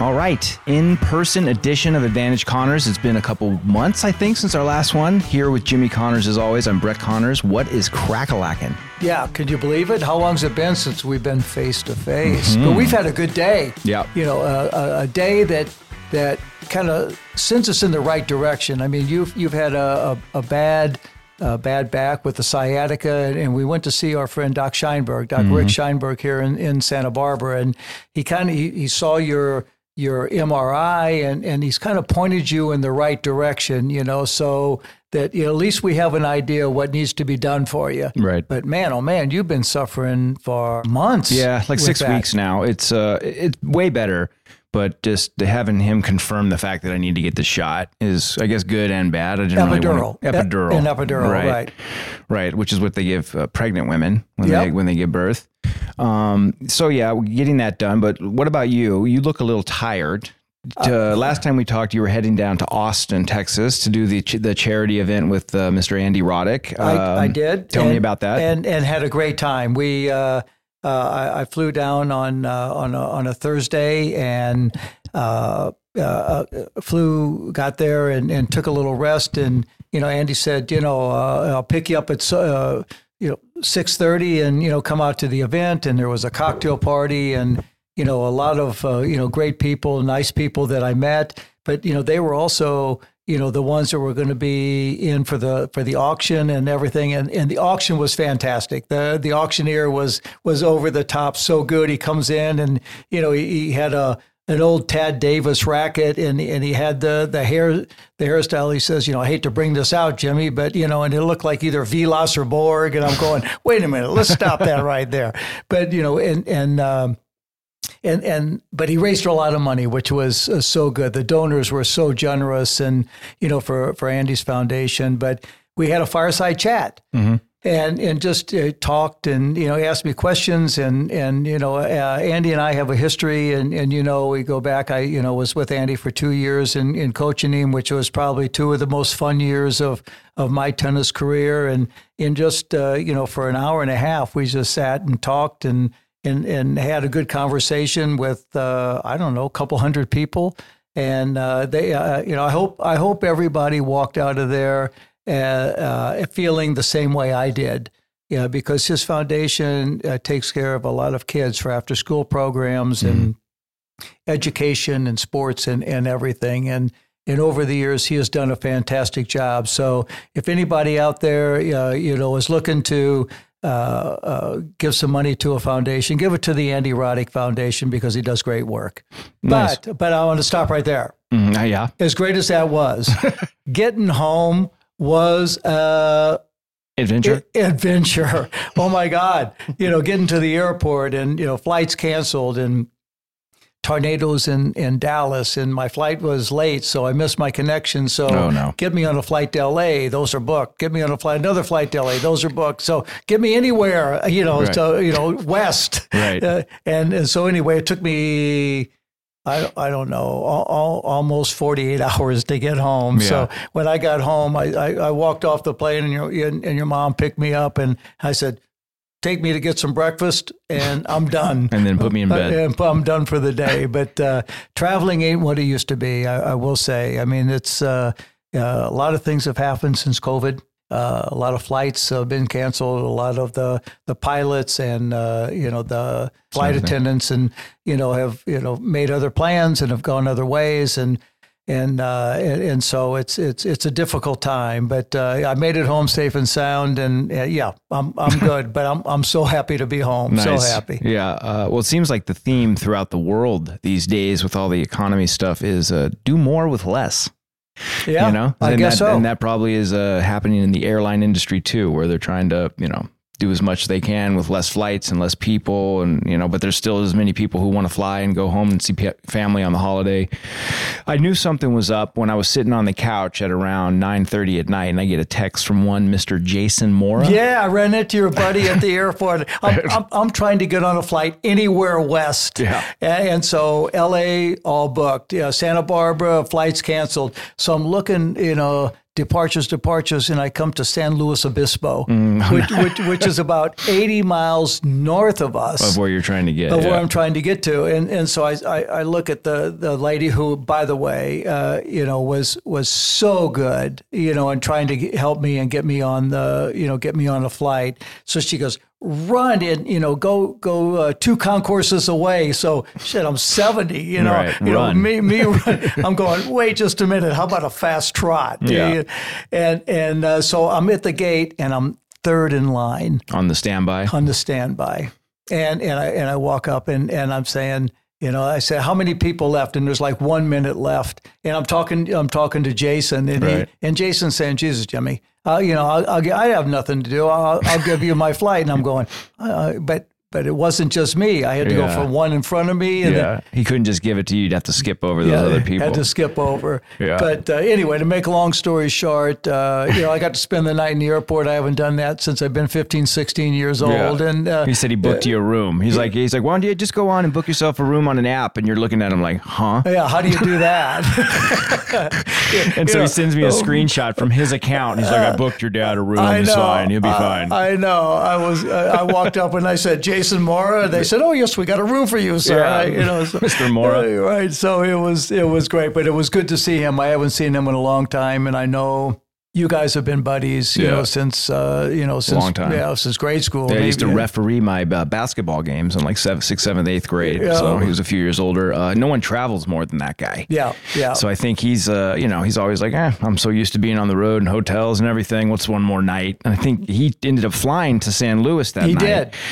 All right, in-person edition of Advantage Connors. It's been a couple months, I think, since our last one. Here with Jimmy Connors, as always. I'm Brett Connors. What is crackalacking? Yeah, could you believe it? How long's it been since we've been face to face? But we've had a good day. Yeah. you know, a, a, a day that that kind of sends us in the right direction. I mean, you've you've had a, a, a bad. Uh, bad back with the sciatica, and, we went to see our friend Doc Scheinberg, Doc Rick mm-hmm. Scheinberg here in, in Santa Barbara, and he kind of he, he saw your your MRI, and and he's kind of pointed you in the right direction, you know, so that you know, at least we have an idea what needs to be done for you. Right. But man, oh man, you've been suffering for months. Yeah, like six that. weeks now. It's uh, it's way better. But just having him confirm the fact that I need to get the shot is, I guess, good and bad. I didn't really Epidural. want to, epidural, an epidural, right. right, which is what they give uh, pregnant women when Yep. they when they give birth. Um, so yeah, getting that done. But what about you? You look a little tired. Uh, last time we talked, you were heading down to Austin, Texas, to do the ch- the charity event with uh, Mr. Andy Roddick. I, I Um, did. Tell me about that. And and had a great time. We uh, uh, I, I flew down on uh, on a, on a Thursday and uh, uh, flew got there and, and took a little rest. And you know, Andy said, you know, uh, I'll pick you up at uh, you know six thirty, and you know, come out to the event. And there was a cocktail party and you know, a lot of uh, you know great people, nice people that I met. But you know, they were also you know the ones that were going to be in for the for the auction and everything. And and the auction was fantastic. the The auctioneer was was over the top, so good. He comes in and you know he, he had a an old Tad Davis racket, and and he had the the hair the hairstyle. He says, you know, I hate to bring this out, Jimmy, but you know, and it looked like either Vilas or Borg. And I'm going, wait a minute, let's stop that right there. But you know, and and um, and and but he raised a lot of money, which was uh, so good. The donors were so generous, and you know, for for Andy's foundation. But we had a fireside chat. And, and just uh, talked and you know he asked me questions and and you know uh, Andy and I have a history and and you know we go back I you know was with Andy for two years in, in coaching him which was probably two of the most fun years of of my tennis career and in just uh, you know for an hour and a half we just sat and talked and and and had a good conversation with uh, I don't know a couple hundred people and uh, they uh, you know I hope I hope everybody walked out of there uh, uh, feeling the same way I did. Yeah, because his foundation uh, takes care of a lot of kids for after school programs and education and sports and, and everything. And and over the years, he has done a fantastic job. So if anybody out there, uh, you know, is looking to uh, uh, give some money to a foundation, give it to the Andy Roddick Foundation because he does great work. Nice. But but I want to stop right there. Mm, uh, yeah. As great as that was, getting home was uh, Adventure. a- adventure. Oh my God! You know, getting to the airport and you know flights canceled and tornadoes in, in Dallas, and my flight was late, so I missed my connection. So Oh, no. get me on a flight to LA, those are booked. Get me on a flight, another flight to LA, those are booked. So get me anywhere, you know, Right. to you know west. Right. Uh, and, and so anyway, it took me. I, I don't know, all, all, almost 48 hours to get home. So when I got home, I, I, I walked off the plane and your, and, and your mom picked me up and I said, take me to get some breakfast and I'm done. And then put me in Uh, bed. and I'm done for the day. But uh, traveling ain't what it used to be. I, I will say. I mean, it's uh, uh, a lot of things have happened since COVID. Uh, a lot of flights have been canceled. A lot of the the pilots and uh, you know the flight Something. attendants and you know have you know made other plans and have gone other ways and. And, uh, and and so it's it's it's a difficult time, but uh, I made it home safe and sound, and uh, yeah, I'm I'm good. but I'm I'm so happy to be home, so happy. Yeah. Uh, well, it seems like the theme throughout the world these days with all the economy stuff is uh, do more with less. Yeah, you know, I and guess that, so. And that probably is uh, happening in the airline industry too, where they're trying to, you know, do as much as they can with less flights and less people, and you know, but there's still as many people who want to fly and go home and see family on the holiday. I knew something was up when I was sitting on the couch at around 9:30 at night, and I get a text from one Mr. Jason Mora. Yeah, I ran into your buddy at the airport. I'm, I'm, I'm trying to get on a flight anywhere west. Yeah. And, and so LA all booked. Yeah, Santa Barbara flights canceled. So I'm looking, you know, departures, departures, and I come to San Luis Obispo, Mm. which, which, which is about 80 miles north of us Of where you're trying to get. of yeah. where I'm trying to get to. And and so I, I, I look at the the lady who, by the way, uh, you know, was was so good, you know, and trying to get, help me and get me on the, you know, get me on a flight. So she goes. Run and you know go go uh, two concourses away. So shit, I'm 70. You know, Right, you run. know me me. Run. I'm going. Wait just a minute. How about a fast trot? Yeah. And and uh, so I'm at the gate and I'm third in line on the standby. on the standby. And and I and I walk up and and I'm saying, you know, I said, how many people left? And there's like one minute left. And I'm talking I'm talking to Jason and Right. he, and Jason's saying, Jesus, Jimmy, uh, you know, I'll, I'll, I have nothing to do. I'll, I'll give you my flight. And I'm going, uh, but but it wasn't just me. I had to Yeah. go for one in front of me. And Yeah, he couldn't just give it to you. You'd have to skip over those other people. Had to skip over. Yeah. But uh, anyway, to make a long story short, uh, you know, I got to spend the night in the airport. I haven't done that since I've been 15, 16 years Yeah. old. And uh, he said he booked you a room. He's like, he's like, why don't you just go on and book yourself a room on an app? And you're looking at him like, huh? yeah, how do you do that? And so Yeah. he sends me a screenshot from his account. He's like, I booked your dad a room. I He's know. fine. He'll be fine. I know. I was. I walked up and I said, "Jason Mora." They said, "Oh yes, we got a room for you, sir." Yeah. I- you know, so- Mr. Mora. Right. So it was. It was great, but it was good to see him. I haven't seen him in a long time, and I know. You guys have been buddies, you Yeah. know, since uh, you know, since Long time. yeah, since grade school. I used to referee my uh, basketball games in like seventh, sixth, seventh, eighth grade. So he was a few years older. Uh, no one travels more than that guy. Yeah, yeah. So I think he's, uh, you know, he's always like, eh, I'm so used to being on the road and hotels and everything. What's one more night? And I think he ended up flying to San Luis that He night.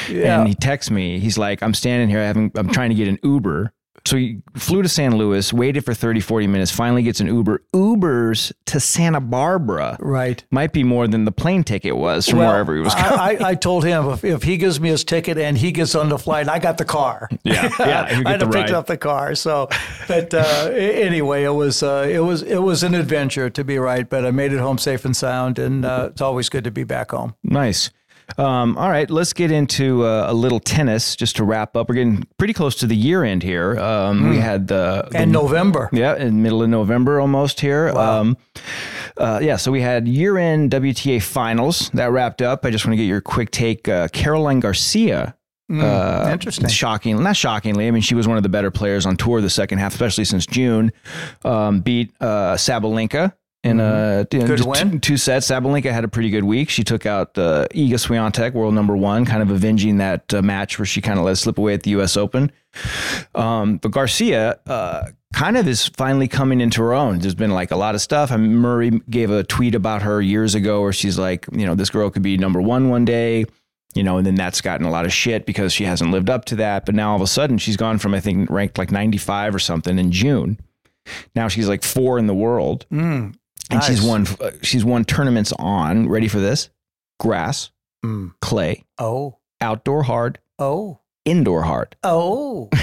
He did. Yeah. And he texts me. He's like, I'm standing here having, I'm trying to get an Uber. So he flew to San Luis, waited for 30, 40 minutes, finally gets an Uber. Ubers to Santa Barbara. right. Might be more than the plane ticket was from Well, wherever he was going. I, I, I told him if, if he gives me his ticket and he gets on the flight, I got the car. Yeah, yeah, you I get had to the pick up the car. So, but uh, anyway, it was uh, it was it was an adventure to be right. But I made it home safe and sound, and uh, it's always good to be back home. Nice. Um, all right, let's get into uh, a little tennis just to wrap up. We're getting pretty close to the year end here. Um, We had the, the And November. yeah, in middle of November almost here. Um, uh, yeah, so we had year end WTA finals that wrapped up. I just want to get your quick take. Uh, Caroline Garcia. Uh, Interesting. Shocking, not shockingly. I mean, she was one of the better players on tour the second half, especially since June. Um, beat uh, Sabalenka in uh, know, Mm-hmm. Good just win. Two, two sets. Sabalenka had a pretty good week. She took out uh, Iga Swiatek, world number one, kind of avenging that uh, match where she kind of let slip away at the U.S. Open. Um, but Garcia uh, kind of is finally coming into her own. There's been like a lot of stuff. I mean, Murray gave a tweet about her years ago where she's like, you know, this girl could be number one one day, you know, and then that's gotten a lot of shit because she hasn't lived up to that. But now all of a sudden she's gone from, I think, ranked like 95 or something in June. Now she's like four in the world. And she's won, uh, she's won tournaments on, ready for this? Grass, Mm. clay, Oh, outdoor hard, oh, indoor hard. oh.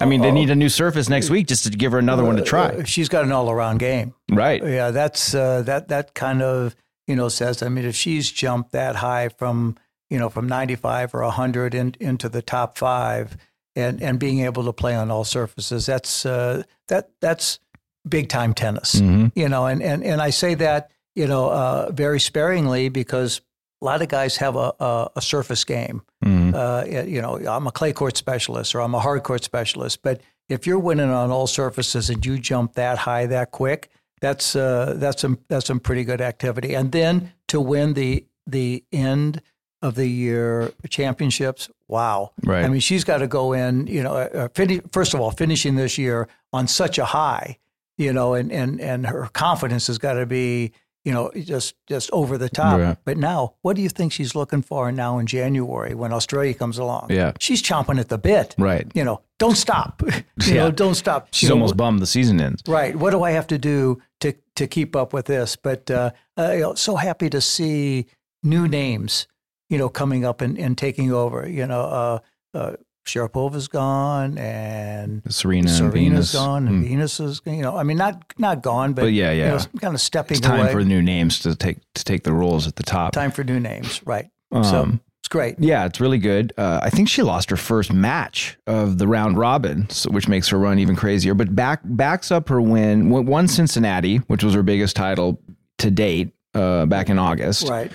I mean, they need a new surface next week just to give her another one to try. Uh, she's got an all around game. Right. Yeah, that's uh, that that kind of you know says. I mean, if she's jumped that high from you know from 95 or 100 in, into the top five, and and being able to play on all surfaces, that's uh, that that's big time tennis. Mm-hmm. You know, and and and I say that you know uh, very sparingly because a lot of guys have a a, a surface game. Mhm. Uh, you know, I'm a clay court specialist or I'm a hard court specialist, but if you're winning on all surfaces and you jump that high that quick, that's uh, that's some that's some pretty good activity. And then to win the the end of the year championships, wow! Right. I mean, she's got to go in. You know, uh, fini- first of all, finishing this year on such a high, you know, and and and her confidence has got to be. You know, just just over the top. Right. But now, what do you think she's looking for now in January when Australia comes along? Yeah. she's chomping at the bit. Right. You know, don't stop. you Yeah. know, don't stop. She's You know, almost bummed the season ends. Right. What do I have to do to to keep up with this? But uh, uh, you know, so happy to see new names, you know, coming up and, and taking over. You know, uh, uh, Sharapova's gone and Serena and Serena's Venus. gone and Hmm. Venus is, you know, I mean, not not gone, but, But yeah, you yeah. know, kind of stepping It's time away. for new names to take to take the roles at the top. time for new names. Right. so Um, it's great. Yeah, it's really good. Uh, I think she lost her first match of the round robin, so, which makes her run even crazier. But back backs up her win, won Cincinnati, which was her biggest title to date, uh, back in August. Right.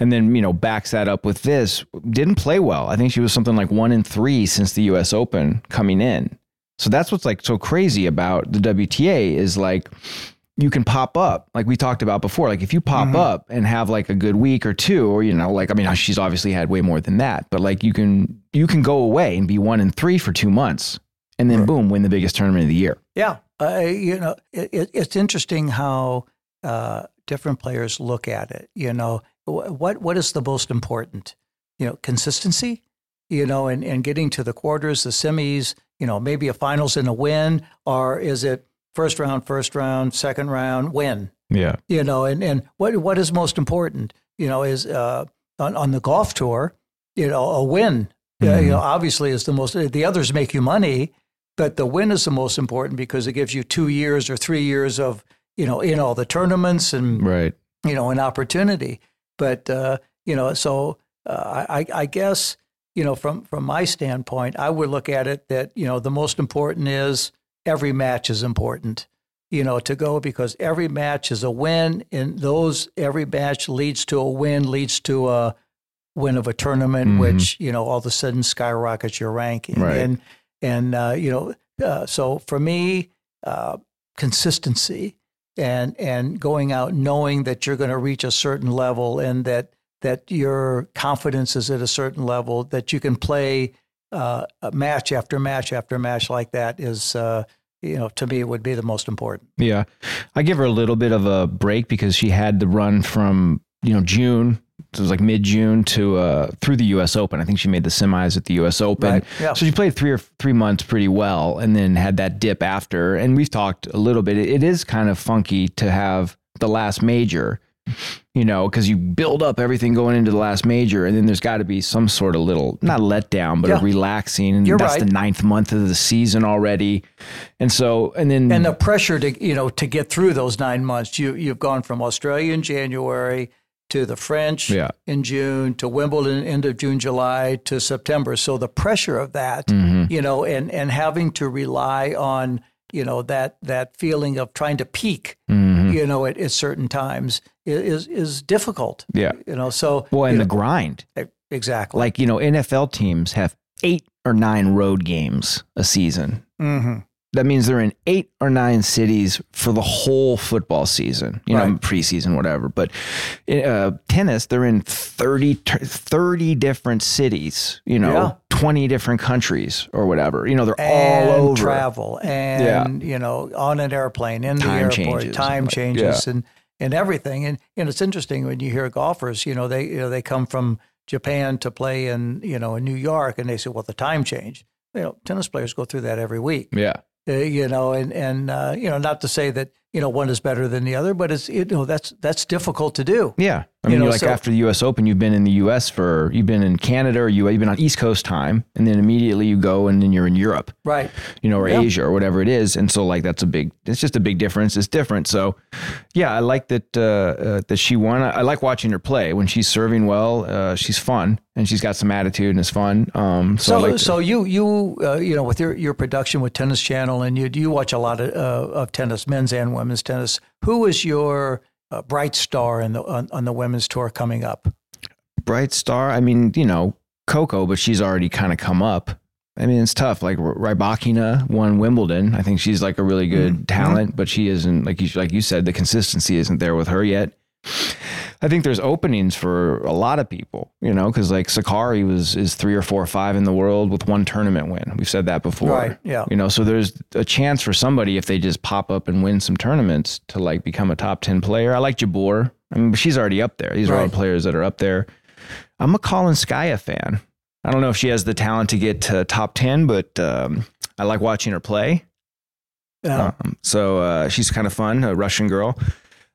And then you know backs that up with this. Didn't play well. I think she was something like one in three since the U.S. Open coming in. So that's what's like so crazy about the WTA is like you can pop up like we talked about before. Like if you pop up and have like a good week or two, or you know, like I mean, she's obviously had way more than that, but like you can you can go away and be one in three for two months, and then boom, win the biggest tournament of the year. Yeah, uh, you know, it, it, it's interesting how uh, different players look at it. You know, what what is the most important? You know, consistency. You know, and, and getting to the quarters, the semis. You know, maybe a finals and a win, or is it first round, first round, second round, win? Yeah, You know, and and what what is most important? You know, is uh, on on the golf tour. You know, a win. Uh, you know, obviously is the most. The others make you money, but the win is the most important because it gives you two years or three years of you know in all the tournaments and right. you know an opportunity. But uh, you know, so uh, I, I guess you know from from my standpoint, I would look at it that you know the most important is every match is important. You know, to go because every match is a win, and those every match leads to a win, leads to a win of a tournament, Mhm. which you know all of a sudden skyrockets your ranking. Right. And and uh, you know, uh, so for me, uh, consistency and and going out knowing that you're going to reach a certain level and that that your confidence is at a certain level that you can play uh, match after match after match like that is uh, you know to me it would be the most important. Yeah. I give her a little bit of a break because she had the run from, you know, June. So it was like mid June to uh, through the U.S. Open. I think she made the semis at the U.S. Open. Right, yeah. So she played three or three months pretty well, and then had that dip after. And we've talked a little bit. It, is kind of funky to have the last major, you know, because you build up everything going into the last major, and then there's got to be some sort of little not a letdown, but Yeah. a relaxing. And You're that's right. the ninth month of the season already, and so and then And the pressure to you know to get through those nine months, you you've gone from Australia in January to the French Yeah. in June to Wimbledon end of June, July to September. So the pressure of that, Mm-hmm. you know, and and having to rely on you know that that feeling of trying to peak, Mhm. you know, at, at certain times is is difficult. Yeah. you know. So well, and the know, grind. exactly. like you know NFL teams have eight or nine road games a season. hmm That means they're in eight or nine cities for the whole football season, you know, Right. preseason, whatever. But uh, tennis, they're in 30, 30 different cities, you know, Yeah. 20 different countries or whatever. You know, they're and all over. travel and you know on an airplane in Time the airport changes, time changes and and everything and and it's interesting when you hear golfers you know they you know they come from Japan to play in you know in New York and they say well the time change you know tennis players go through that every week Yeah. Uh, you know and and uh, you know not to say that you know one is better than the other but it's you know that's that's difficult to do Yeah. I mean, You know, like so- after the U.S. Open, you've been in the U.S. for, you've been in Canada, or you, you've been on East Coast time, and then immediately you go and then you're in Europe, Right. you know, or Yeah. Asia or whatever it is. And so, like, that's a big, it's just a big difference. It's different. So, yeah, I like that, uh, uh, that she won. I, I like watching her play when she's serving well. Uh, she's fun and she's got some attitude and it's fun. Um, so, So, like so you you uh, you know with your, your production with Tennis Channel and you you watch a lot of, uh, of tennis, men's and women's tennis. Who is your uh, bright star in the on, on the women's tour coming up? bright star. I mean, you know, Coco, but she's already kind of come up. I mean, it's tough. Like Rybakina won Wimbledon. I think she's like a really good Mm-hmm. talent, but she isn't like you like you said. The consistency isn't there with her yet. I think there's openings for a lot of people, you know, because like Sakkari was is three or four or five in the world with one tournament win. We've said that before, Right, yeah. You know, so there's a chance for somebody if they just pop up and win some tournaments to like become a top ten player. I like Jabeur. I mean, she's already up there. These are all players that are up there. I'm a Kalinskaya fan. I don't know if she has the talent to get to top 10, but um, I like watching her play. Yeah. Um, so uh, she's kind of fun, a Russian girl.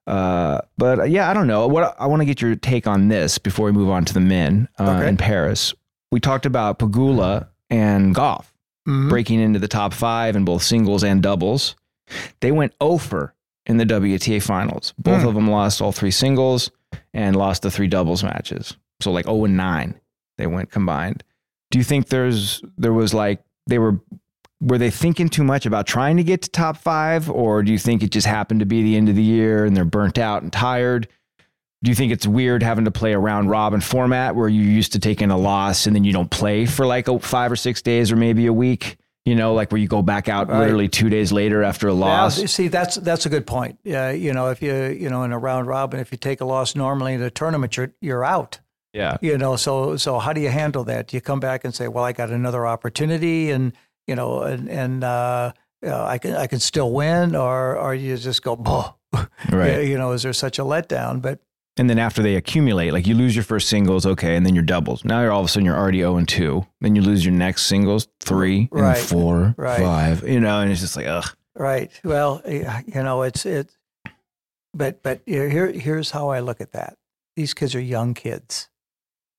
Uh, but uh, yeah, I don't know. What I want to get your take on this before we move on to the men uh, Okay. in Paris. We talked about Pegula and Gauff Mhm. breaking into the top five in both singles and doubles. They went over in the WTA finals. Both Hmm. of them lost all three singles and lost the three doubles matches. So like 0 and 9 they went combined. Do you think there's there was like they were were they thinking too much about trying to get to top 5 or do you think it just happened to be the end of the year and they're burnt out and tired? Do you think it's weird having to play a round robin format where you're used to taking a loss and then you don't play for like a, five or six days or maybe a week? You know, like where you go back out Right. literally two days later after a Yeah, loss. see, that's that's a good point. Yeah, you know, if you you know in a round robin, if you take a loss normally in a tournament, you're you're out. yeah. You know, so so how do you handle that? Do you come back and say, well, I got another opportunity, and you know, and and uh, uh, I can I can still win, or or you just go, "Boh." Right. You know, is there such a letdown? But And then after they accumulate, like you lose your first singles, okay, and then your doubles. Now you're all of a sudden you're already 0 and 2. Then you lose your next singles, three, and Right. four, Right. five, you know, and it's just like, ugh. Right. Well, you know, it's it. But but here here's how I look at that. These kids are young kids.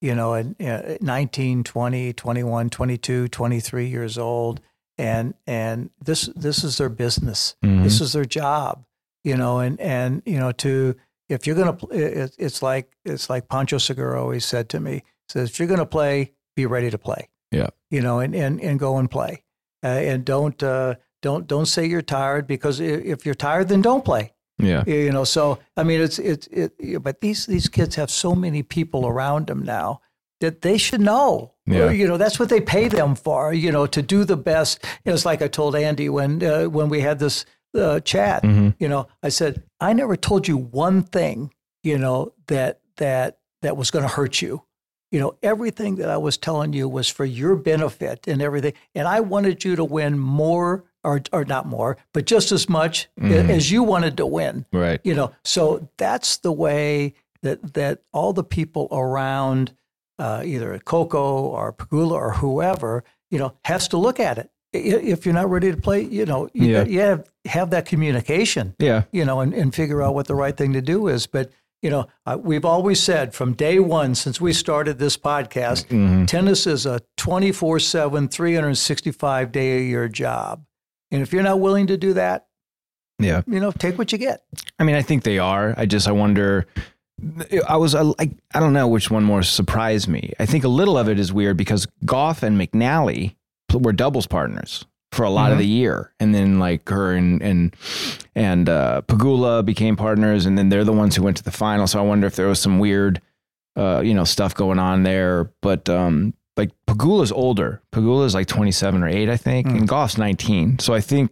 You know, and uh, 19, 20, 21, 22, 23 years old and and this this is their business. Mhm. This is their job. You know, and and you know to if you're going to it, it's like it's like Pancho Segura always said to me, says if you're going to play, be ready to play Yeah. you know, and, and, and go and play. Uh, and don't, uh, don't, don't say you're tired because if you're tired, then don't play. Yeah. You know, so, I mean, it's, it's, it, but these, these kids have so many people around them now that they should know. Yeah. You know, that's what they pay them for, you know, to do the best. You know, it's like I told Andy when, uh, when we had this uh, chat, Mhm. you know, I said, I never told you one thing, you know, that, that, that was going to hurt you you know, everything that I was telling you was for your benefit and everything. And I wanted you to win more, or, or not more, but just as much Mhm. as you wanted to win. Right. You know, so that's the way that that all the people around, uh, either Coco or Pegula or whoever, you know, has to look at it. If you're not ready to play, you know, you, Yeah. you have have that communication Yeah. you know, and, and figure out what the right thing to do is. But, you know, uh, we've always said from day one since we started this podcast, Mm-hmm. tennis is a 24 7, 365 day a year job. And if you're not willing to do that, Yeah. you know, take what you get. I mean, I think they are. I just, I wonder. I was, I, I don't know which one more surprised me. I think a little of it is weird because Gauff and McNally were doubles partners for a lot of the year, and then like her and and and uh, Pegula became partners, and then they're the ones who went to the final. So I wonder if there was some weird, uh, you know, stuff going on there. But um, like Pegula's older. Pegula's like twenty seven or eight, I think, and Gauff's nineteen. So I think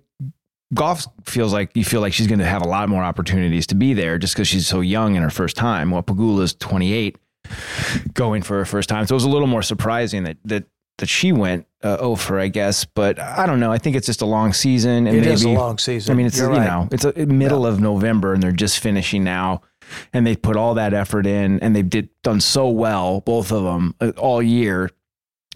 Gauff feels like you feel like she's going to have a lot more opportunities to be there just because she's so young in her first time. Well, Pegula's 28 going for her first time. So it was a little more surprising that, that, that she went uh, over, I guess. But I don't know. I think it's just a long season. And It maybe, is a long season. I mean, it's, You're you right. know, it's a middle of November and they're just finishing now. And they put all that effort in and they've did done so well, both of them uh, all year.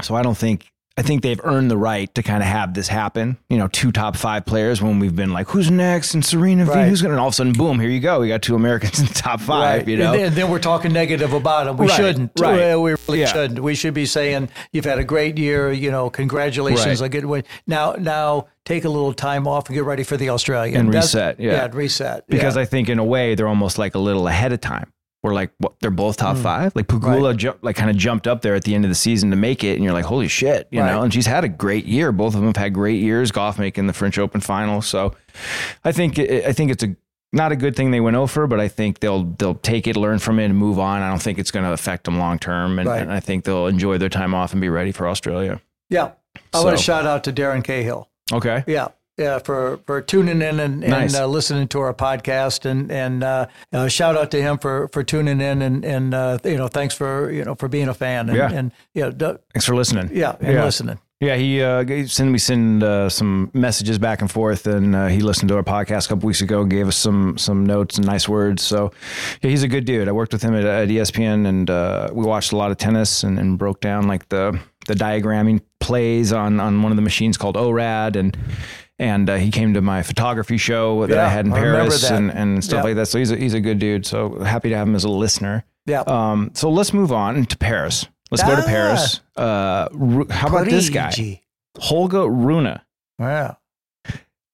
So I don't think, I think they've earned the right to kind of have this happen. You know, two top five players when we've been like, who's next? And Serena, Right. V, who's going to? And all of a sudden, boom, here you go. We got two Americans in the top five. Right. You know, and, then, then we're talking negative about them. We Right, shouldn't. right. We really Yeah. shouldn't. We should be saying you've had a great year. You know, congratulations. Right. I get win. Now, now take a little time off and get ready for the Australian And That's- reset, yeah. and reset. because yeah. I think in a way they're almost like a little ahead of time. We're like, what, they're both top hmm. five. Like Pegula, ju- like kind of jumped up there at the end of the season to make it, and you're like, holy shit, you Right. know. And she's had a great year. Both of them have had great years. Gauff making the French Open final. So, I think I think it's a not a good thing they went over, but I think they'll they'll take it, learn from it, and move on. I don't think it's going to affect them long term, and, Right. and I think they'll enjoy their time off and be ready for Australia. yeah. I want to shout out to Darren Cahill. Okay. Yeah. Yeah, for, for tuning in and, and uh, listening to our podcast, and and uh, uh, shout out to him for, for tuning in, and and uh, you know thanks for you know for being a fan, and Yeah. and yeah, d- Thanks for listening. yeah, and listening. Yeah, he uh, send we send uh, some messages back and forth, and uh, he listened to our podcast a couple weeks ago, gave us some some notes and nice words. So, yeah, he's a good dude. I worked with him at, at ESPN, and uh, we watched a lot of tennis and, and broke down like the the diagramming plays on on one of the machines called ORAD, and and uh, he came to my photography show that I had in I Paris and, and stuff Yeah. like that. So he's a, he's a good dude. So happy to have him as a listener. Yeah. Um, so let's move on to Paris. Let's go to Ah. Paris. Uh, Ru- how about this guy? Parigi. Holger Rune Yeah.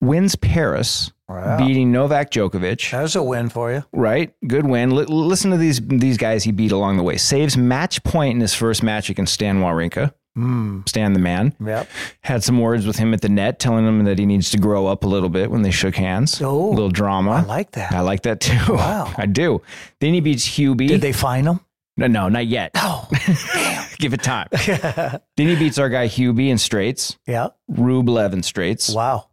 wins Paris, Wow. beating Novak Djokovic. That's a win for you. Right, good win. L- listen to these these guys he beat along the way. Saves match point in his first match against Stan Wawrinka. Mm. Stan the man Yep. had some words with him at the net, telling him that he needs to grow up a little bit when they shook hands. Oh, a little drama. I like that. I like that too. Wow. I do. Then he beats Hubie. Did they find him? No, no, not yet. Oh, Give it time. then he beats our guy Hubie in straights. yeah. Rublev in straights. Wow.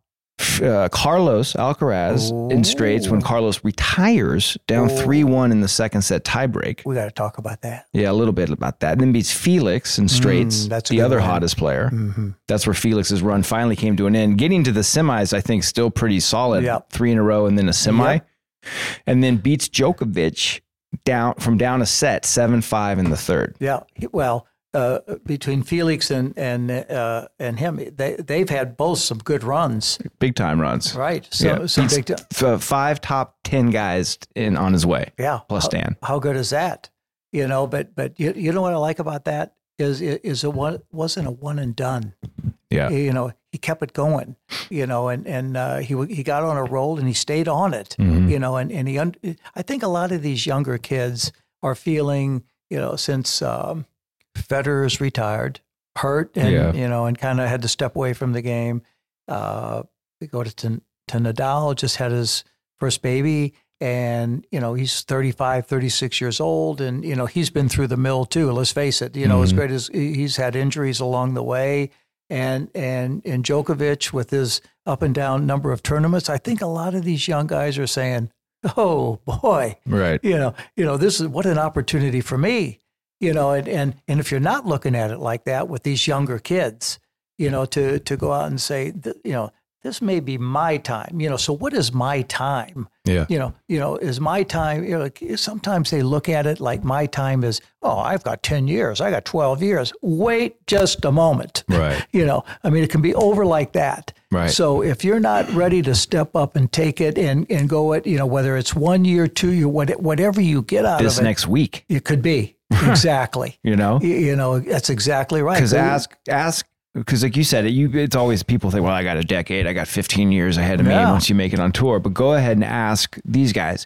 Uh, Carlos Alcaraz in straights when Carlos retires down 3 1 in the second set tiebreak. We got to talk about that. Yeah, a little bit about that. And then beats Felix in straights, Mm, that's the other one. hottest player. Mm-hmm. That's where Felix's run finally came to an end. Getting to the semis, I think, still pretty solid. Yep. Three in a row and then a semi. Yep. And then beats Djokovic down from down a set, 7 5 in the third. Yeah. Well, uh, between Felix and and uh, and him, they they've had both some good runs, Big time runs. right? So Yeah. Beats big. T- f- uh, five top 10 guys in on his way. yeah. Plus how, Dan. How good is that? You know, but but you, you know what I like about that is is it one wasn't a one and done. Yeah. you know he kept it going you know and and uh, he he got on a roll and he stayed on it Mm-hmm. you know and and he I think a lot of these younger kids are feeling you know since um, Federer's retired hurt and Yeah. you know and kind of had to step away from the game uh we go to to to Nadal just had his first baby and you know he's 35 36 years old and you know he's been through the mill too let's face it you know as Mhm. great as he's had injuries along the way and and and Djokovic with his up and down number of tournaments I think a lot of these young guys are saying oh boy Right. you know you know this is what an opportunity for me you know and and and if you're not looking at it like that with these younger kids you know to to go out and say you know this may be my time you know so what is my time Yeah. you know you know is my time you know sometimes they look at it like my time is oh i've got 10 years i got 12 years wait just a moment Right. you know i mean it can be over like that Right. so if you're not ready to step up and take it and and go it you know whether it's one year two year what- whatever you get out This of it This next week, it could be exactly you know? you, you know that's exactly right Because ask, ask, because like you said, it, you, it's always people think, well, I got a decade, I got 15 years ahead of me once you make it on tour. But go ahead and ask these guys.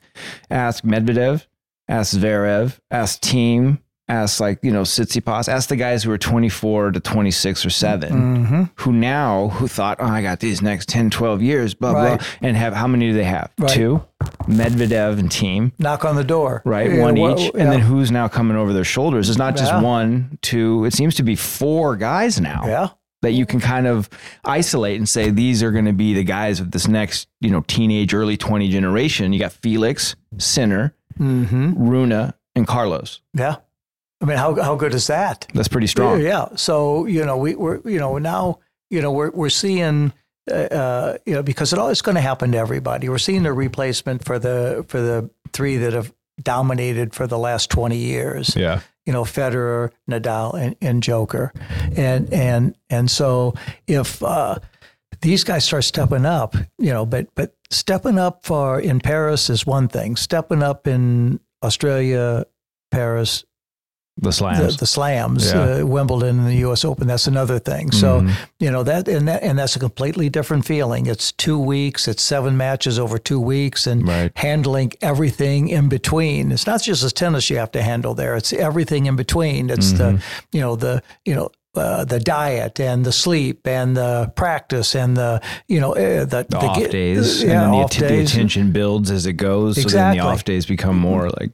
Ask Medvedev, ask Zverev, ask Thiem, ask like, you know, Tsitsipas, ask the guys who are 24 to 26 or 7, Mhm. who now, who thought, oh, I got these next 10, 12 years, blah, Right. blah. And have, how many do they have? Right. Two, Medvedev and Thiem. knock on the door right? Yeah, one well, each. yeah. And then who's now coming over their shoulders? It's not just Yeah. one, two, it seems to be four guys now yeah that you can kind of isolate and say these are going to be the guys of this next, you know, teenage, early 20 generation. You got Felix, Sinner, mm-hmm. Rune, and Carlos. yeah i mean how, how good is that That's pretty strong. Yeah. So you know, we, we're you know now you know we're we're seeing uh, uh, you know because it all it's going to happen to everybody. We're seeing the replacement for the for the three that have dominated for the last twenty years. Yeah. you know, Federer, Nadal, and, and Joker, and and and so if uh, these guys start stepping up, you know, but but stepping up for in Paris is one thing. Stepping up in Australia, Paris, The slams. the, the slams, Yeah. uh, Wimbledon and the U.S. Open. That's another thing. So you know that and that and that's a completely different feeling. It's two weeks. It's seven matches over two weeks, and Right. handling everything in between. It's not just the tennis you have to handle there. It's everything in between. It's the you know the you know. Uh, the diet and the sleep and the practice and the you know uh, the, the off ge- days, yeah, and then the, att- the attention builds as it goes. So then the off days become more like,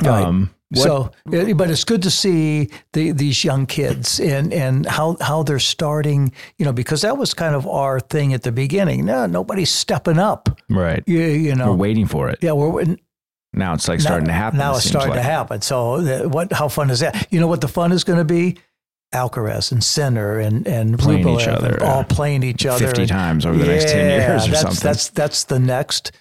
Right. What- So, uh, but it's good to see the, these young kids and, and how, how they're starting, you know, because that was kind of our thing at the beginning. No, nobody's stepping up. right. You, you know, We're waiting for it. yeah, we're Now it's like starting to happen. Now it it's starting like. to happen. So, uh, what? How fun is that? You know what the fun is going to be? Alcaraz and Sinner and and Playing Rublev each other, and all playing each other 50 and- times over the next 10 years or that's, something. That's that's the next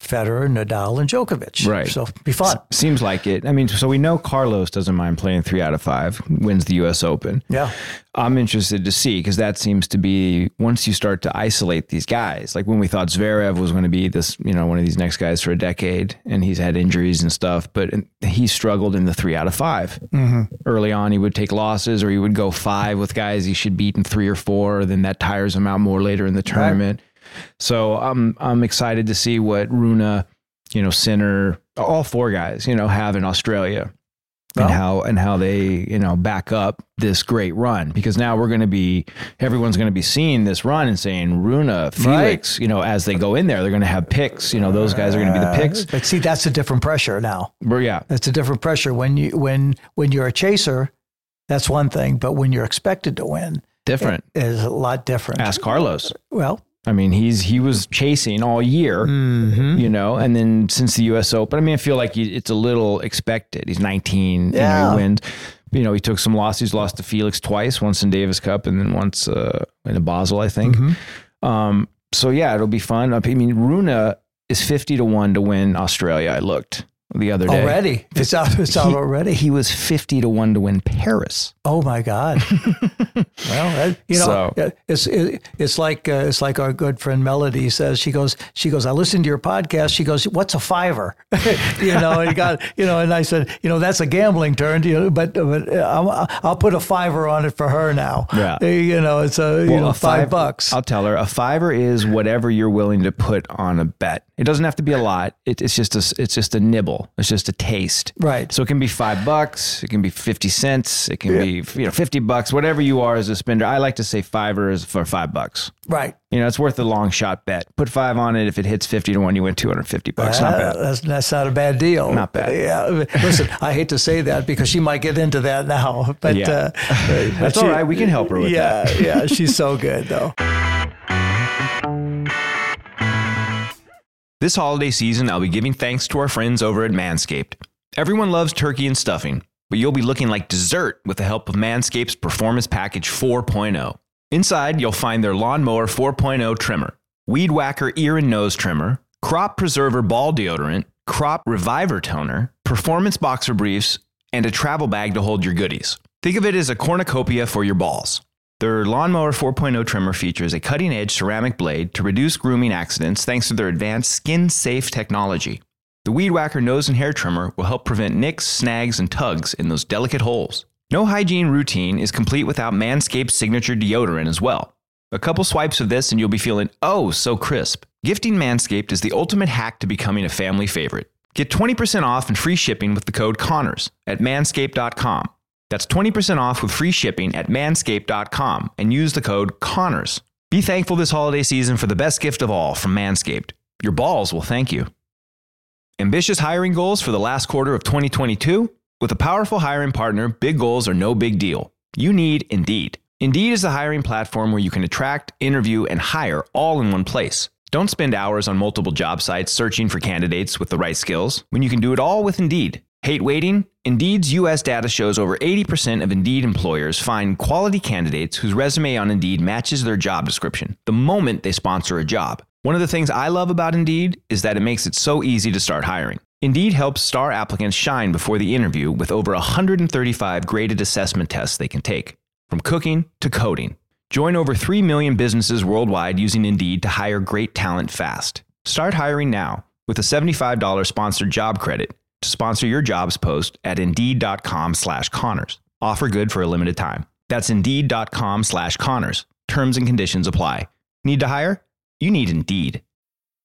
Federer, Nadal, and Djokovic. Right. So be fun. Seems like it. I mean, so we know Carlos doesn't mind playing three out of five, wins the U.S. Open. Yeah. I'm interested to see because that seems to be once you start to isolate these guys, like when we thought Zverev was going to be this, you know, one of these next guys for a decade, and he's had injuries and stuff, but he struggled in the three out of 5 mm-hmm. Early on, he would take losses or he would go five with guys he should beat in three or four. Then that tires him out more later in the tournament. So I'm I'm excited to see what Rune, you know, Sinner, all four guys, you know, have in Australia Well- and how and how they you know back up this great run. Because now we're going to be everyone's going to be seeing this run and saying Rune Felix you know as they go in there they're going to have picks. You know those guys are going to be the uh, picks. But see, that's a different pressure now. but yeah. That's a different pressure. When you when when you're a chaser. That's one thing, but when you're expected to win, different. it is a lot different. ask Carlos. Well, I mean he's he was chasing all year Mm-hmm. you know and then since the US Open I mean I feel like he, it's a little expected he's 19 you know Yeah. he wins you know he took some losses lost to Felix twice once in Davis Cup and then once uh, in a Basel I think Mm-hmm. Um, so yeah, it'll be fun. I mean, Rune is fifty to one to win Australia. I looked the other day. already it's out. It's out He- already. He was fifty to one to win Paris. Oh my God! well, that- you know, So- it's it, it's like uh, it's like our good friend Melody says. She goes, she goes. I listened to your podcast. She goes, "What's a fiver?" you know, and you got you know, and I said, you know, that's a gambling term. You know, but but uh, I'll, I'll put a fiver on it for her now. Yeah. Uh, you know, it's a you know a five five- bucks. I'll tell her a fiver is whatever you're willing to put on a bet. It doesn't have to be a lot. It, it's just a it's just a nibble. It's just a taste. Right. So it can be five bucks. It can be fifty cents. It can be you know fifty bucks. Whatever you are as a spender. I like to say fiver is for five bucks. right. You know, it's worth a long shot bet. Put five on it. If it hits 50 to one, you win 250 bucks. Not Uh, bad. That's that's not a bad deal. Not bad. Yeah. Listen, I hate to say that because she might get into that now, but Yeah. uh, That's but all right. We can help her with yeah, that. Yeah. Yeah, she's so good though. This holiday season, I'll be giving thanks to our friends over at Manscaped. Everyone loves turkey and stuffing, but you'll be looking like dessert with the help of Manscaped's Performance Package 4.0. Inside, you'll find their Lawnmower 4.0 trimmer, Weed Whacker ear and nose trimmer, Crop Preserver ball deodorant, Crop Reviver toner, Performance boxer briefs, and a travel bag to hold your goodies. Think of it as a cornucopia for your balls. Their Lawnmower 4.0 trimmer features a cutting edge ceramic blade to reduce grooming accidents thanks to their advanced skin safe technology. The Weed Whacker nose and hair trimmer will help prevent nicks, snags, and tugs in those delicate holes. No hygiene routine is complete without Manscaped's signature deodorant as well. A couple swipes of this and you'll be feeling oh so crisp. Gifting Manscaped is the ultimate hack to becoming a family favorite. Get 20% off and free shipping with the code Connors at manscaped.com. That's 20% off with free shipping at manscaped.com and use the code Connors. Be thankful this holiday season for the best gift of all from Manscaped. Your balls will thank you. Ambitious hiring goals for the last quarter of 2022? With a powerful hiring partner, big goals are no big deal. You need Indeed. Indeed is the hiring platform where you can attract, interview, and hire all in one place. Don't spend hours on multiple job sites searching for candidates with the right skills when you can do it all with Indeed. Hate waiting? Indeed's US data shows over 80% of Indeed employers find quality candidates whose resume on Indeed matches their job description the moment they sponsor a job. One of the things I love about Indeed is that it makes it so easy to start hiring. Indeed helps star applicants shine before the interview with over 135 graded assessment tests they can take, from cooking to coding. Join over 3 million businesses worldwide using Indeed to hire great talent fast. Start hiring now with a $75 sponsored job credit to sponsor your jobs post at Indeed.com slash Connors. Offer good for a limited time. That's Indeed.com slash Connors. Terms and conditions apply. Need to hire? You need Indeed.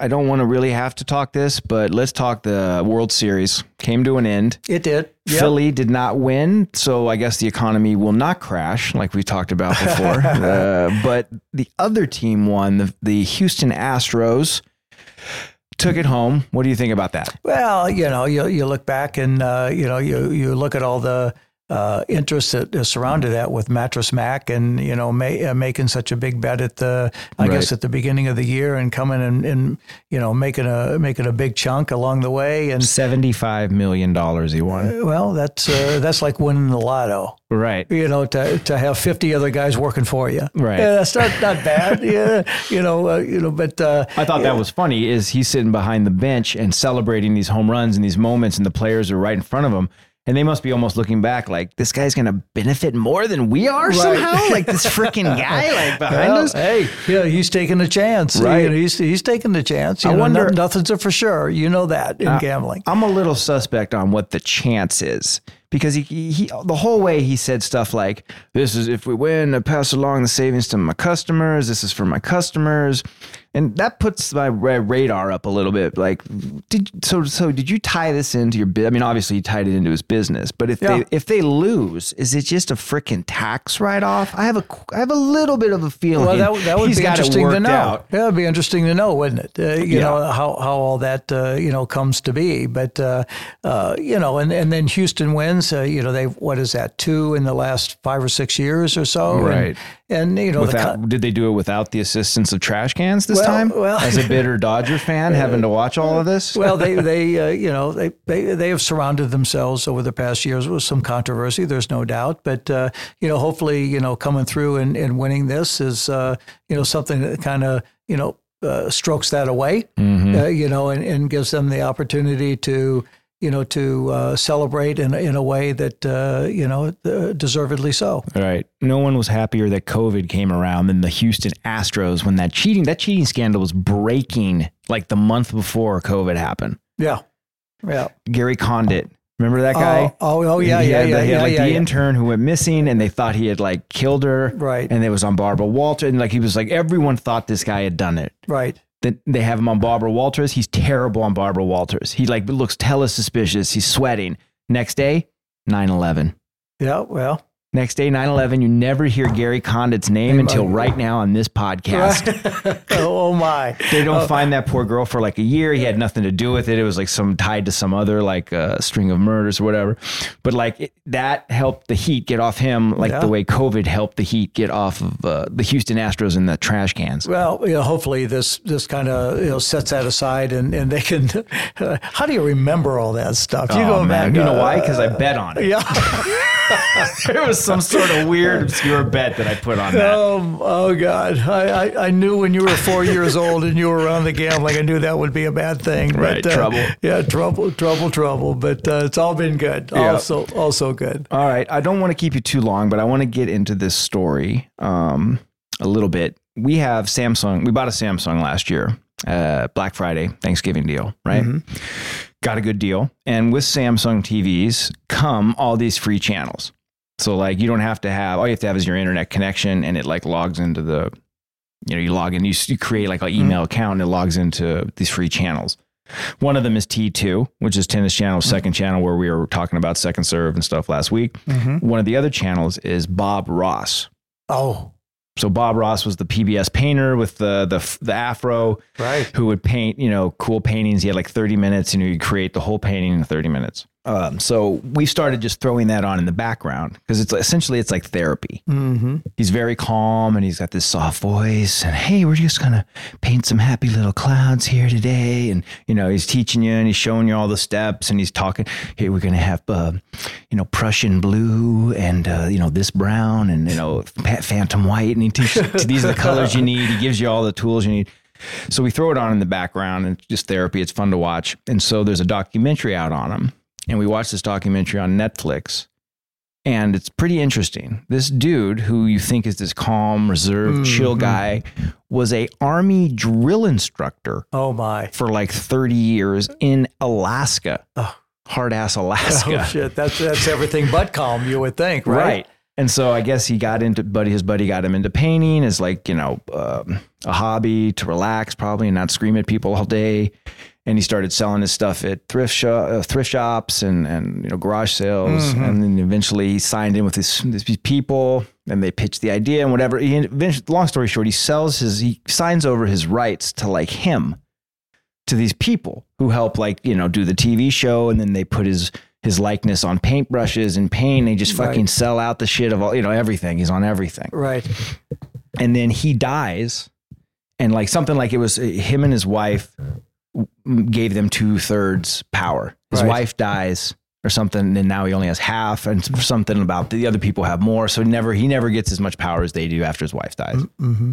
I don't want to really have to talk this, but let's talk the World Series. Came to an end. It did. Yep. Philly did not win, so I guess the economy will not crash like we talked about before. uh, but the other team won, the, the Houston Astros took it home. What do you think about that? Well, you know, you you look back and uh, you know you you look at all the uh, interest that is surrounded that with Mattress Mac and you know ma- uh, making such a big bet at the I Right. guess at the beginning of the year and coming and, and you know making a making a big chunk along the way and Seventy-five million dollars he won. well that's uh, that's like winning the lotto Right. you know to to have 50 other guys working for you Right. yeah, that's not not bad yeah you know uh, you know but uh, I thought that was funny. Is he's sitting behind the bench and celebrating these home runs and these moments, and the players are right in front of him, and they must be almost looking back like this guy's going to benefit more than we are somehow. Like this freaking guy, like behind Well, us. Hey, yeah, he's taking a chance. Right. You know, he's he's taking the chance. You I know, wonder- no- nothing's a for sure. You know that in uh, gambling. I'm a little suspect on what the chance is because he, he, he the whole way he said stuff like this is if we win I pass along the savings to my customers this is for my customers and that puts my radar up a little bit like did so so did you tie this into your I mean obviously you tied it into his business but if Yeah. they if they lose is it just a freaking tax write off I have a I have a little bit of a feeling Well, that, that would he's be interesting to know. out. Yeah, it'd be interesting to know, wouldn't it? Uh, you Yeah. know how, how all that uh, you know comes to be. But uh, uh, you know, and, and then Houston wins. Uh, you know, they what is that two in the last five or six years or so? Right. And, you know, Without, co- did they do it without the assistance of trash cans this Well- time? well- as a bitter Dodger fan, having to watch all of this. well, they they uh, you know they, they they have surrounded themselves over the past years with some controversy. There's no doubt, but uh, you know, hopefully, you know, coming through and, and winning this is uh, you know something that kind of you know uh, strokes that away, uh, you know, and, and gives them the opportunity to you know to uh, celebrate in in a way that uh, you know uh, deservedly so. Right. No one was happier that COVID came around than the Houston Astros when that cheating that cheating scandal was breaking like the month before COVID happened. Yeah, yeah. Gary Condit. Remember that guy? Oh, oh, oh yeah, He yeah, had, yeah, he had yeah, like yeah, the yeah. intern who went missing and they thought he had like killed her. Right. And it was on Barbara Walter. And like he was like, everyone thought this guy had done it. Right. Then they have him on Barbara Walters. He's terrible on Barbara Walters. He like looks hella suspicious. He's sweating. Next day, 9-11. Yeah. Well. Next day, 9 11, you never hear Gary Condit's name until right now on this podcast. oh, oh my. They don't find that poor girl for like a year. He had nothing to do with it. It was like some tied to some other like uh, string of murders or whatever. But like it, that helped the heat get off him, like Yeah. the way COVID helped the heat get off of uh, the Houston Astros in the trash cans. Well, you know, hopefully this this kind of you know sets that aside and, and they can. how do you remember all that stuff? You oh, go man. back. You know uh, why? Because I bet on it. Yeah. there was some sort of weird, obscure bet that I put on that. Um, oh God! I, I, I knew when you were four years old and you were around the gambling, I knew that would be a bad thing. Right, But, uh, trouble. Yeah, trouble, trouble, trouble. But uh, it's all been good. Yeah. Also, also good. All right. I don't want to keep you too long, but I want to get into this story um, a little bit. We have Samsung. We bought a Samsung last year, uh, Black Friday, Thanksgiving deal, right? Got a good deal. And with Samsung TVs come all these free channels. So like you don't have to have all you have to have is your internet connection and it like logs into the you know you log in you, you create like an mm-hmm. email account and it logs into these free channels. One of them is T2, which is tennis channel, mm-hmm. second channel where we were talking about second serve and stuff last week. Mm-hmm. One of the other channels is Bob Ross. Oh, So Bob Ross was the PBS painter with the the the afro, Right. Who would paint, you know, cool paintings. He had like 30 minutes, and he'd create the whole painting in 30 minutes. Um, so we started just throwing that on in the background because it's essentially it's like therapy. Mm-hmm. He's very calm and he's got this soft voice. And hey, we're just gonna paint some happy little clouds here today. And you know, he's teaching you and he's showing you all the steps and he's talking. Hey, we're gonna have uh, you know Prussian blue and uh, you know this brown and you know phantom white. And he teaches these are the colors you need. He gives you all the tools you need. So we throw it on in the background and it's just therapy. It's fun to watch. And so there's a documentary out on him. And we watched this documentary on Netflix. And it's pretty interesting. This dude, who you think is this calm, reserved, chill guy, was a army drill instructor Oh my. for like 30 years in Alaska. Hard ass Alaska. Oh shit. That's that's everything but calm. You would think, right? Right. And so I guess he got into, buddy, his buddy got him into painting as like, you know, um, a hobby to relax probably and not scream at people all day. And he started selling his stuff at thrift shop, uh, thrift shops and, and, you know, garage sales. And then eventually he signed in with this, these people and they pitched the idea and whatever. He eventually, long story short, he sells his, he signs over his rights to like him to these people who help like you know do the TV show and then they put his his likeness on paintbrushes and paint they just fucking Right. sell out the shit of all you know everything he's on everything Right. and then he dies and like something like it was uh, him and his wife gave them two-thirds power. His Right. wife dies or something and now he only has half and something about the other people have more so he never he never gets as much power as they do after his wife dies. Mm-hmm.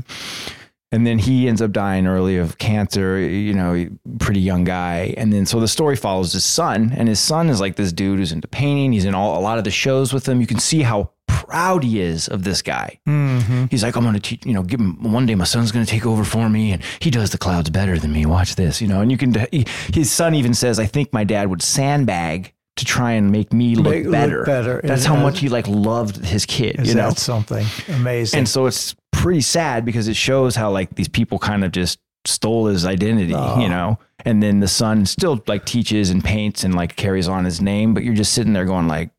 and then he ends up dying early of cancer you know pretty young guy. And then so the story follows his son and his son is like this dude who's into painting. He's in all a lot of the shows with him. You can see how proud he is of this guy Mm-hmm. he's like i'm gonna teach you know give him one day my son's gonna take over for me and he does the clouds better than me watch this you know and you can he, his son even says i think my dad would sandbag to try and make me look Make- look better better. that's And, how uh, much he like loved his kid Is you know that something amazing? and so it's pretty sad because it shows how like these people kind of just stole his identity, Oh. you know. And then the son still like teaches and paints and like carries on his name, but you're just sitting there going like,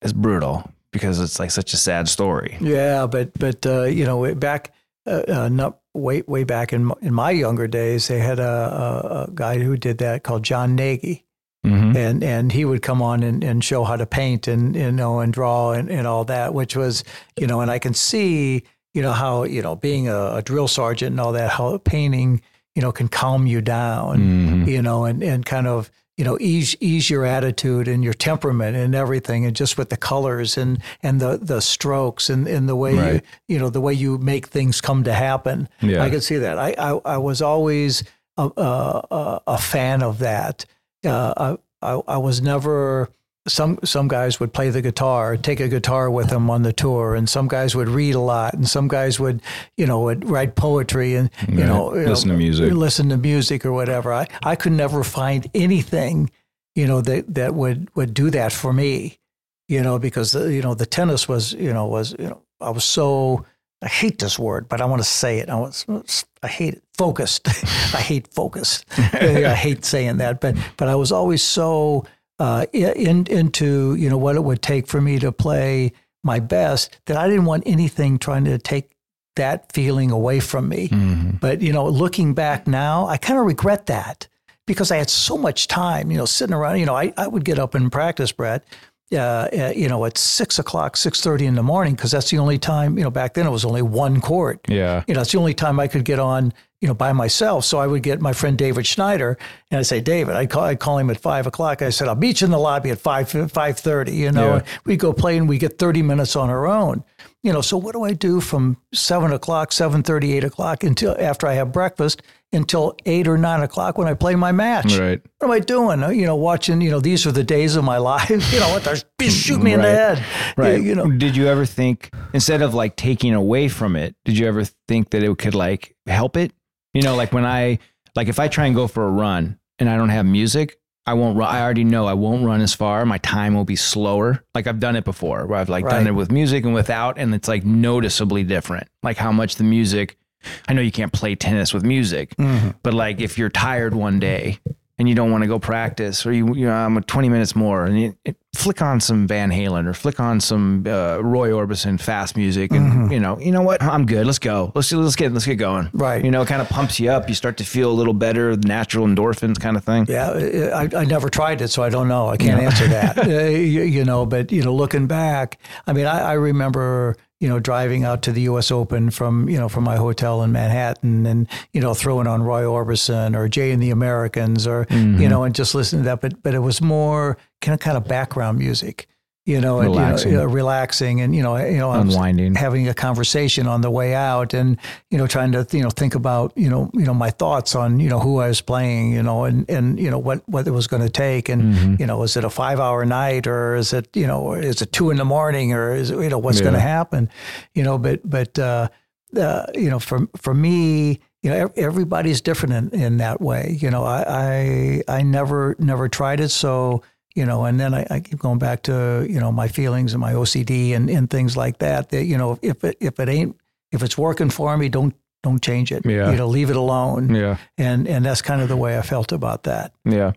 it's brutal because it's like such a sad story. Yeah, but but uh, you know, back uh, uh, not way way back in my, in my younger days, they had a, a, guy who did that called Jon Gnagy, Mm-hmm. and and he would come on and, and show how to paint and you know and draw and, and all that, which was you know, and I can see you know how you know being a, a drill sergeant and all that, how painting you know can calm you down, Mhm. you know, and and kind of you know ease ease your attitude and your temperament and everything and just with the colors and and the the strokes and, and the way you Right. you know the way you make things come to happen Yeah. i could see that i i, I was always a, a, a- a fan of that uh, I, I i was never some some guys would play the guitar, take a guitar with them on the tour, and some guys would read a lot, and some guys would, you know, would write poetry and you Right. know, you Listen know, to music. listen to music or whatever. I I could never find anything, you know, that that would would do that for me, you know, because the, you know the tennis was you know was you know I was so I hate this word, but I want to say it. I was I hate it. Focused. I hate focused. I hate saying that, but but I was always so uh, in, into you know what it would take for me to play my best that I didn't want anything trying to take that feeling away from me. Mm-hmm. But you know, looking back now, I kind of regret that because I had so much time. You know, sitting around. You know, I, I would get up and practice, Brett. Uh, uh, you know, at six o'clock, six thirty in the morning, because that's the only time. You know, back then it was only one court. Yeah. You know, it's the only time I could get on, you know, by myself. So I would get my friend David Schneider, and I'd say, David, I'd call, I'd call him at five o'clock. I said, I'll meet you in the lobby at five five thirty. You know, Yeah. we'd go play, and we get thirty minutes on our own. You know, so what do I do from seven o'clock, seven thirty, eight o'clock until after I have breakfast until eight or nine o'clock when I play my match? Right. What am I doing? Uh, You know, watching. You know, these are the days of my life. You know what? They're shoot me in the head. Right. You know, Did you ever think instead of like taking away from it, did you ever think that it could like help it? You know, like when I like if I try and go for a run and I don't have music, I won't run. I already know I won't run as far. My time will be slower. Like I've done it before where I've like done it with music and without and it's like noticeably different. Like how much the music I know you can't play tennis with music, but like if you're tired one day and you don't want to go practice or you you know I'm 20 minutes more and it, it, flick on some Van Halen or flick on some uh, Roy Orbison fast music, and you know, you know what? I'm good. Let's go. Let's let's get let's get going. Right. You know, it kind of pumps you up. You start to feel a little better, natural endorphins, kind of thing. Yeah, I, I never tried it, so I don't know. I can't answer that. uh, you, you know, but you know, looking back, I mean, I, I remember you know driving out to the U.S. Open from you know from my hotel in Manhattan, and you know throwing on Roy Orbison or Jay and the Americans, or you mm-hmm. know, and just listening to that. But but it was more kind of kind of background music. You know, and, Relaxing. you know, uh, relaxing, and you know, you know, Unwinding. having a conversation on the way out, and you know, trying to you know think about you know you know my thoughts on you know who I was playing, you know, and and you know what what it was going to take, and you know, is it a five hour night or is it you know is it two in the morning or is it, you know what's going to happen, you know, but but uh, uh, you know for for me. You know, everybody's different in, in that way. You know, I, I I never never tried it, so you know, and then I, I keep going back to you know my feelings and my OCD and, and things like that. That you know, if it if it ain't if it's working for me, don't don't change it. Yeah. You know, leave it alone. Yeah. And and that's kind of the way I felt about that. Yeah.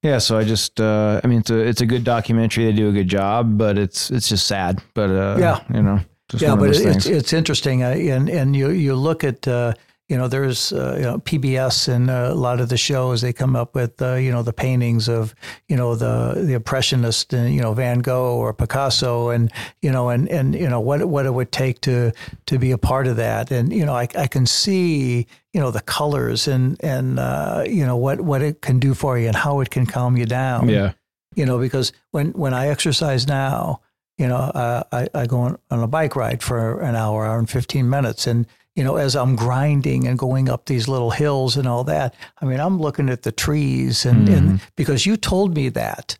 Yeah, so I just, uh, I mean, it's a, it's a good documentary. They do a good job, but it's, it's just sad. But uh, Yeah. you know, just yeah, but it's things. it's interesting, uh, and and you you look at uh, you know there's uh, you know, PBS and uh, a lot of the shows they come up with uh, you know the paintings of you know the the impressionist uh, you know Van Gogh or Picasso and you know and and you know what what it would take to to be a part of that, and you know I I can see you know the colors and and uh, you know what what it can do for you and how it can calm you down yeah. you know, because when, when I exercise now, you know, uh, I, I go on, on a bike ride for an hour, hour and 15 minutes. And, you know, as I'm grinding and going up these little hills and all that, I mean, I'm looking at the trees and, and because you told me that,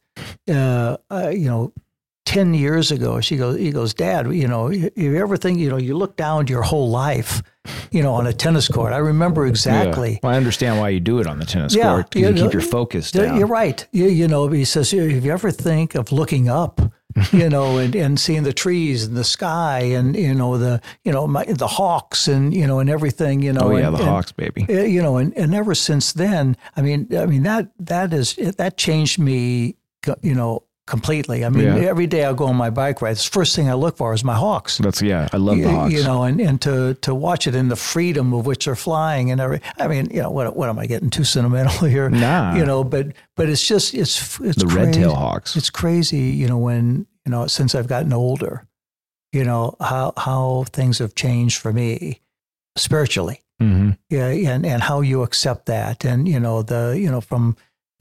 uh, uh, you know, 10 years ago, she goes, he goes, dad, you know, you, you ever think, you know, you look down your whole life, you know, on a tennis court. I remember exactly. Yeah. Well, I understand why you do it on the tennis Yeah, court. You you know, keep your focus down. You're right. You, you know, he says, if you ever think of looking up, you know, and, and seeing the trees and the sky and, you know, the, you know, my, the hawks and, you know, and everything, you know. Oh, yeah, and- the and, Hawks, baby. uh, You know, and, and ever since then, I mean, I mean, that, that is, that changed me, you know, completely. I mean, Yeah. every day I go on my bike ride, the first thing I look for is my hawks. That's, yeah, I love the You- Hawks. You know, and, and to, to watch it in the freedom of which they're flying and every, I mean, you know, what, what am I getting too sentimental here? Nah. You know, but, but it's just, it's, it's the crazy. red-tail Hawks. It's crazy, you know, when, you know, since I've gotten older, you know, how, how things have changed for me spiritually. hmm Yeah. And, and how you accept that. And, you know, the, you know, from,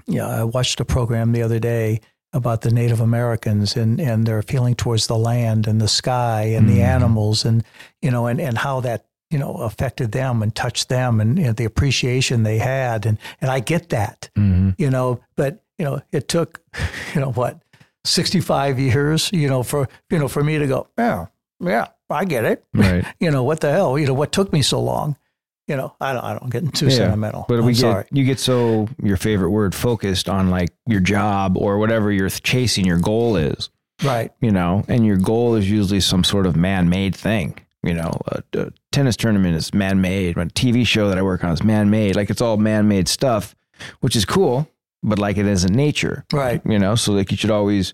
you know, I watched a program the other day about the Native Americans and, and their feeling towards the land and the sky and the Mhm. animals and, you know, and, and how that, you know, affected them and touched them and, and the appreciation they had. And, and I get that, hmm you know, but, you know, it took, you know, what, 65 years, you know, for, you know, for me to go, yeah, yeah, I get it. Right. You know, what the hell, you know, what took me so long? You know, I don't, I don't get too Yeah, sentimental. But I'm we sorry. get you get so your favorite word focused on like your job or whatever you're chasing your goal is, Right. you know, and your goal is usually some sort of man-made thing. You know, a, a tennis tournament is man-made. A TV show that I work on is man-made. Like it's all man-made stuff, which is cool, but like it isn't nature. Right. You know, so like you should always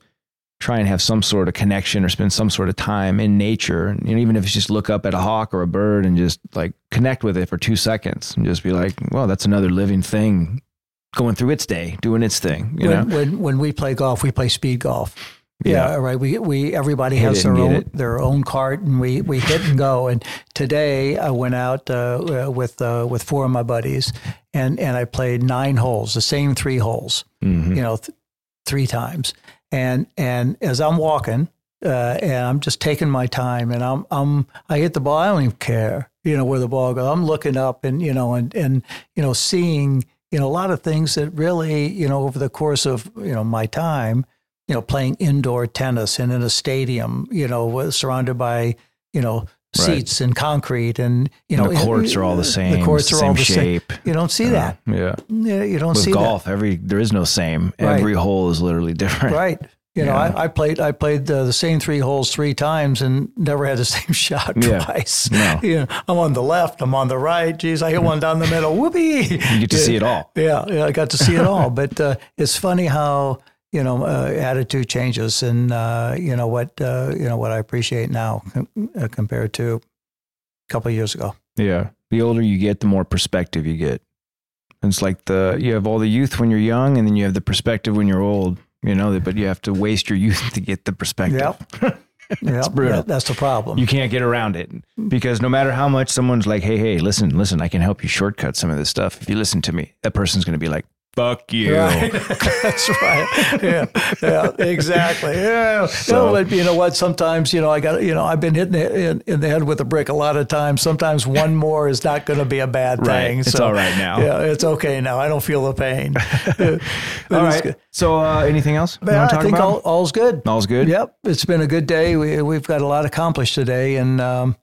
try and have some sort of connection or spend some sort of time in nature. And you know, even if it's just look up at a hawk or a bird and just like connect with it for two seconds and just be like, well, that's another living thing going through its day, doing its thing, you when, know? when when we play golf, we play speed golf. Yeah, Yeah. right. We we everybody Hit has their own it. their own cart, and we we hit and go. And today I went out uh, uh, with uh, with four of my buddies, and and I played nine holes, the same three holes, Mhm. you know, th- three times. And and as I'm walking, uh, and I'm just taking my time, and I'm I'm I hit the ball. I don't even care, you know, where the ball goes. I'm looking up, and you know, and and you know, seeing you know a lot of things that really you know over the course of you know my time, you know, playing indoor tennis and in a stadium, you know, surrounded by you know Right. seats and concrete, and you know the courts are all the same. The courts it's are all same the shape. same. You don't see that. Yeah. Yeah, you don't With see golf, every there is no same. Right. Every hole is literally different. Right. You know, Yeah. I, I played I played uh, the same three holes three times and never had the same shot Yeah. twice. No. You know, I'm on the left, I'm on the right. Geez, I hit one down the middle. Whoopee! You get to see it all. Yeah, yeah, I got to see it all. But uh, it's funny how you know, uh, attitude changes, and uh, you know what, uh, you know what I appreciate now uh, compared to a couple of years ago. Yeah. The older you get, the more perspective you get. And It's like the you have all the youth when you're young, and then you have the perspective when you're old. You know, but you have to waste your youth to get the perspective. Yep. It's Yep, brutal. that- that's the problem. You can't get around it because no matter how much someone's like, "Hey, hey, listen, listen, I can help you shortcut some of this stuff if you listen to me," that person's going to be like, "Fuck you." Right. That's right. Yeah, yeah, exactly. Yeah. So- No, but you know what? Sometimes you know I got you know I've been hitting it in, in the head with a brick a lot of times. Sometimes one more is not going to be a bad Right. thing. It's all right now. Yeah, it's okay now. I don't feel the pain. All right. So, uh, anything else want I think all, all's good. All's good. Yep, it's been a good day. We, we've got a lot accomplished today, and um,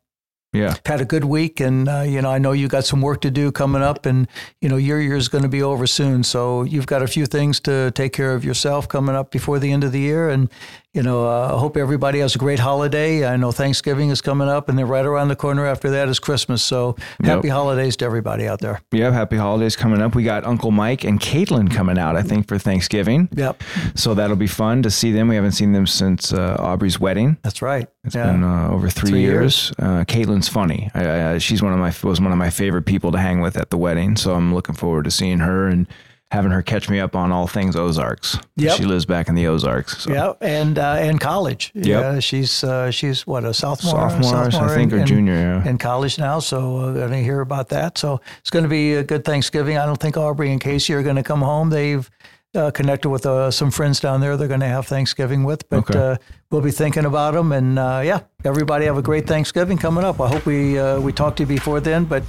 Yeah. had a good week. And uh, you know, I know you got some work to do coming up, and you know, your year's going to be over soon. So you've got a few things to take care of yourself coming up before the end of the year. And you know, uh, I hope everybody has a great holiday. I know Thanksgiving is coming up, and then right around the corner after that is Christmas. So happy holidays to everybody out there. Yeah. Happy holidays coming up. We got Uncle Mike and Caitlin coming out, I think, for Thanksgiving. Yep, So that'll be fun to see them. We haven't seen them since uh, Aubrey's wedding. that's right. It's Yeah. been uh, over three, Three years. Uh, Caitlin's funny. I, I, she's one of my was one of my favorite people to hang with at the wedding. So I'm looking forward to seeing her and having her catch me up on all things Ozarks. Yep. She lives back in the Ozarks. So. Yeah, and uh, and college. Yep. Yeah, she's uh, she's what a sophomore, Sophomore, I think, or junior, yeah. in college now. So uh, going to hear about that. So it's going to be a good Thanksgiving. I don't think Aubrey and Casey are going to come home. They've uh, connected with uh, some friends down there. They're going to have Thanksgiving with, but Okay. uh, we'll be thinking about them. And uh, yeah, everybody have a great Thanksgiving coming up. I hope we uh, we talk to you before then. But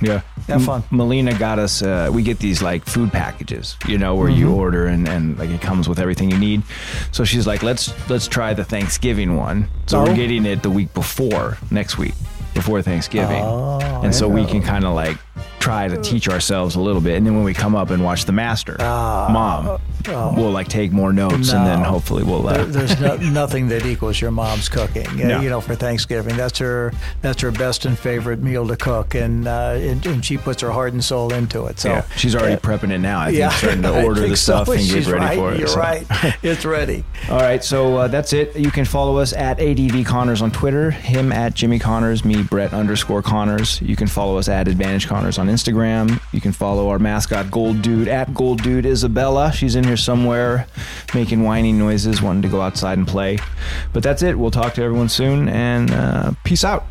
Yeah. Have fun. M- Melina got us, uh, we get these like food packages, you know, where you Mm-hmm. order and, and like it comes with everything you need. So she's like, let's, let's try the Thanksgiving one. So Oh. we're getting it the week before next week, before Thanksgiving. Oh, and so we can kind of like try to teach ourselves a little bit. And then when we come up and watch the master, mom, we'll like take more notes and then. Hopefully we'll, uh, There- there's no, nothing that equals your mom's cooking. uh, No. You know, for Thanksgiving, that's her that's her best and favorite meal to cook, and uh, and, and she puts her heart and soul into it. So yeah, she's already prepping it now. I think yeah, starting to order the so. stuff and get She's ready right. for it. You're so. right. It's ready. All right, so uh, that's it. You can follow us at ADV Connors on Twitter, him at Jimmy Connors, me Brett underscore Connors. You can follow us at Advantage Connors on Instagram. You can follow our mascot Gold Dude at Gold Dude Isabella. She's in here somewhere, making whining noises, wanting to go outside and play. But that's it. We'll talk to everyone soon, and uh, peace out.